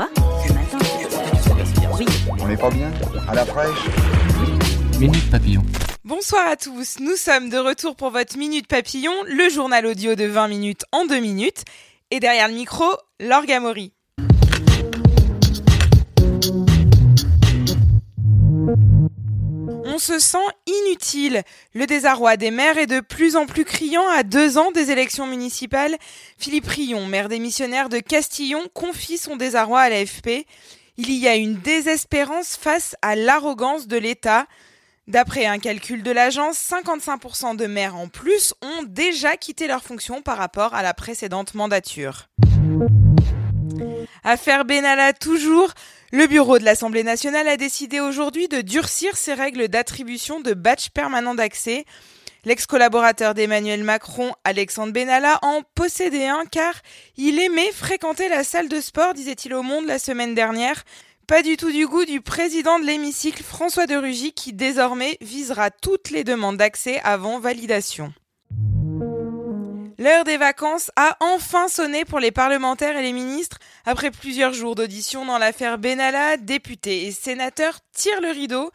Quoi Ce matin Oui. On n'est pas bien À la fraîche Minute Papillon. Bonsoir à tous, nous sommes de retour pour votre Minute Papillon, le journal audio de 20 minutes en 2 minutes. Et derrière le micro, l'orgamori. On se sent inutile. Le désarroi des maires est de plus en plus criant à deux ans des élections municipales. Philippe Rion, maire démissionnaire de Castillon, confie son désarroi à l'AFP. Il y a une désespérance face à l'arrogance de l'État. D'après un calcul de l'agence, 55% de maires en plus ont déjà quitté leur fonction par rapport à la précédente mandature. Affaire Benalla toujours, le bureau de l'Assemblée nationale a décidé aujourd'hui de durcir ses règles d'attribution de badge permanent d'accès. L'ex-collaborateur d'Emmanuel Macron, Alexandre Benalla, en possédait un car il aimait fréquenter la salle de sport, disait-il au Monde la semaine dernière. Pas du tout du goût du président de l'hémicycle, François de Rugy, qui désormais visera toutes les demandes d'accès avant validation. L'heure des vacances a enfin sonné pour les parlementaires et les ministres. Après plusieurs jours d'audition dans l'affaire Benalla, députés et sénateurs tirent le rideau.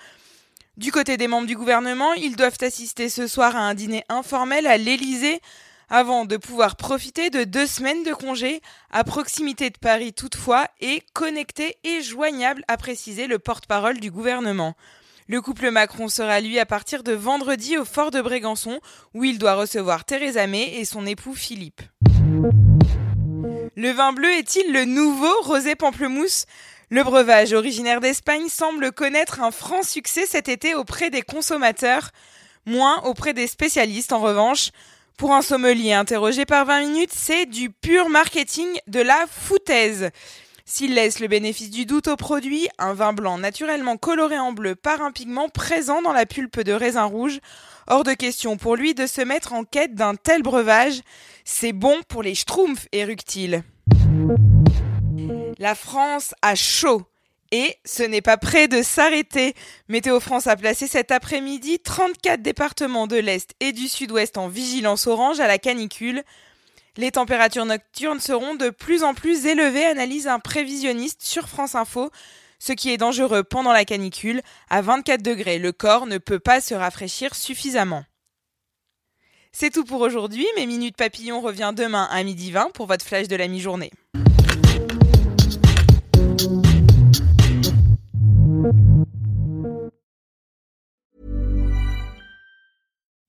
Du côté des membres du gouvernement, ils doivent assister ce soir à un dîner informel à l'Élysée avant de pouvoir profiter de deux semaines de congé à proximité de Paris toutefois et connecté et joignable, a précisé le porte-parole du gouvernement. Le couple Macron sera lui à partir de vendredi au fort de Brégançon où il doit recevoir Theresa May et son époux Philippe. Le vin bleu est-il le nouveau rosé pamplemousse? Le breuvage originaire d'Espagne semble connaître un franc succès cet été auprès des consommateurs, moins auprès des spécialistes en revanche. Pour un sommelier interrogé par 20 minutes, c'est du pur marketing de la foutaise. S'il laisse le bénéfice du doute au produit, un vin blanc naturellement coloré en bleu par un pigment présent dans la pulpe de raisin rouge, hors de question pour lui de se mettre en quête d'un tel breuvage. C'est bon pour les schtroumpfs, éructe-t-il. La France a chaud. Et ce n'est pas prêt de s'arrêter. Météo France a placé cet après-midi 34 départements de l'Est et du Sud-Ouest en vigilance orange à la canicule. Les températures nocturnes seront de plus en plus élevées, analyse un prévisionniste sur France Info. Ce qui est dangereux pendant la canicule, à 24 degrés, le corps ne peut pas se rafraîchir suffisamment. C'est tout pour aujourd'hui, mais Minute Papillon revient demain à midi 20 pour votre flash de la mi-journée.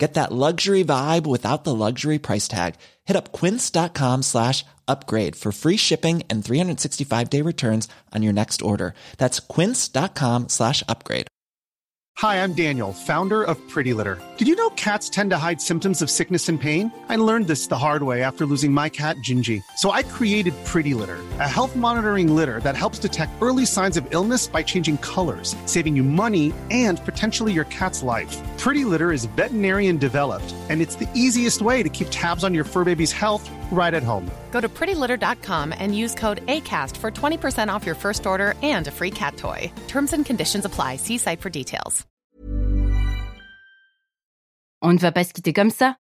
Get that luxury vibe without the luxury price tag. Hit up quince.com slash upgrade for free shipping and 365 day returns on your next order. That's quince.com slash upgrade. Hi, I'm Daniel, founder of Pretty Litter. Did you know cats tend to hide symptoms of sickness and pain? I learned this the hard way after losing my cat, Gingy. So I created Pretty Litter, a health monitoring litter that helps detect early signs of illness by changing colors, saving you money and potentially your cat's life. Pretty Litter is veterinarian developed, and it's the easiest way to keep tabs on your fur baby's health right at home. Go to prettylitter.com and use code ACAST for 20% off your first order and a free cat toy. Terms and conditions apply. See site for details. On ne va pas se quitter comme ça.